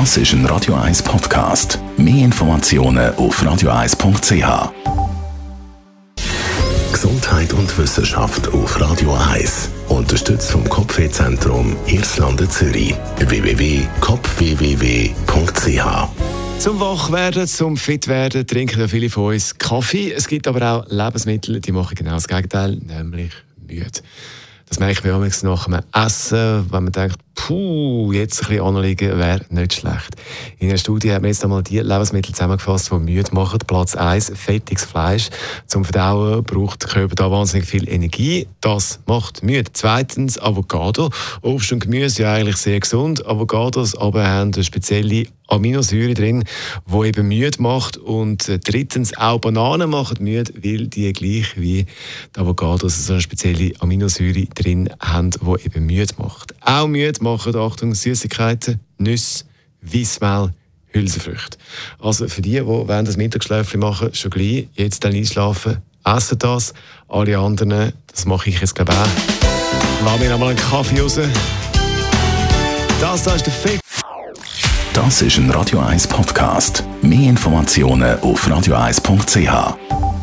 Das ist ein Radio 1 Podcast. Mehr Informationen auf radio1.ch. Gesundheit und Wissenschaft auf Radio 1. Unterstützt vom Kopfwehzentrum Irlande Zürich. www.kopfwww.ch zum Wachwerden, zum Fitwerden trinken ja viele von uns Kaffee. Es gibt aber auch Lebensmittel, die machen genau das Gegenteil, nämlich müde. Das merkt man ja nach dem Essen, wenn man denkt, puh, jetzt ein bisschen anliegen wäre nicht schlecht. In einer Studie haben wir jetzt einmal die Lebensmittel zusammengefasst, die müde machen. Platz 1, fettiges Fleisch. Zum Verdauen braucht der Körper da wahnsinnig viel Energie. Das macht müde. Zweitens, Avocado. Obst und Gemüse ja eigentlich sehr gesund. Avocados aber haben eine spezielle Aminosäure drin, die eben müde macht. Und drittens, auch Bananen machen müde, weil die gleich wie die Avocados so eine spezielle Aminosäure drin haben, die eben müde macht. Auch müde machen, Achtung, Süßigkeiten, Nüsse, Weissmehl, Hülsenfrüchte. Also für die, die während das Mittagsschläfchen machen, schon gleich jetzt dann einschlafen, essen das. Alle anderen, das mache ich jetzt glaube ich auch. Lass mir noch mal einen Kaffee raus. Das da ist der Fick. Das ist ein Radio 1 Podcast. Mehr Informationen auf radio1.ch.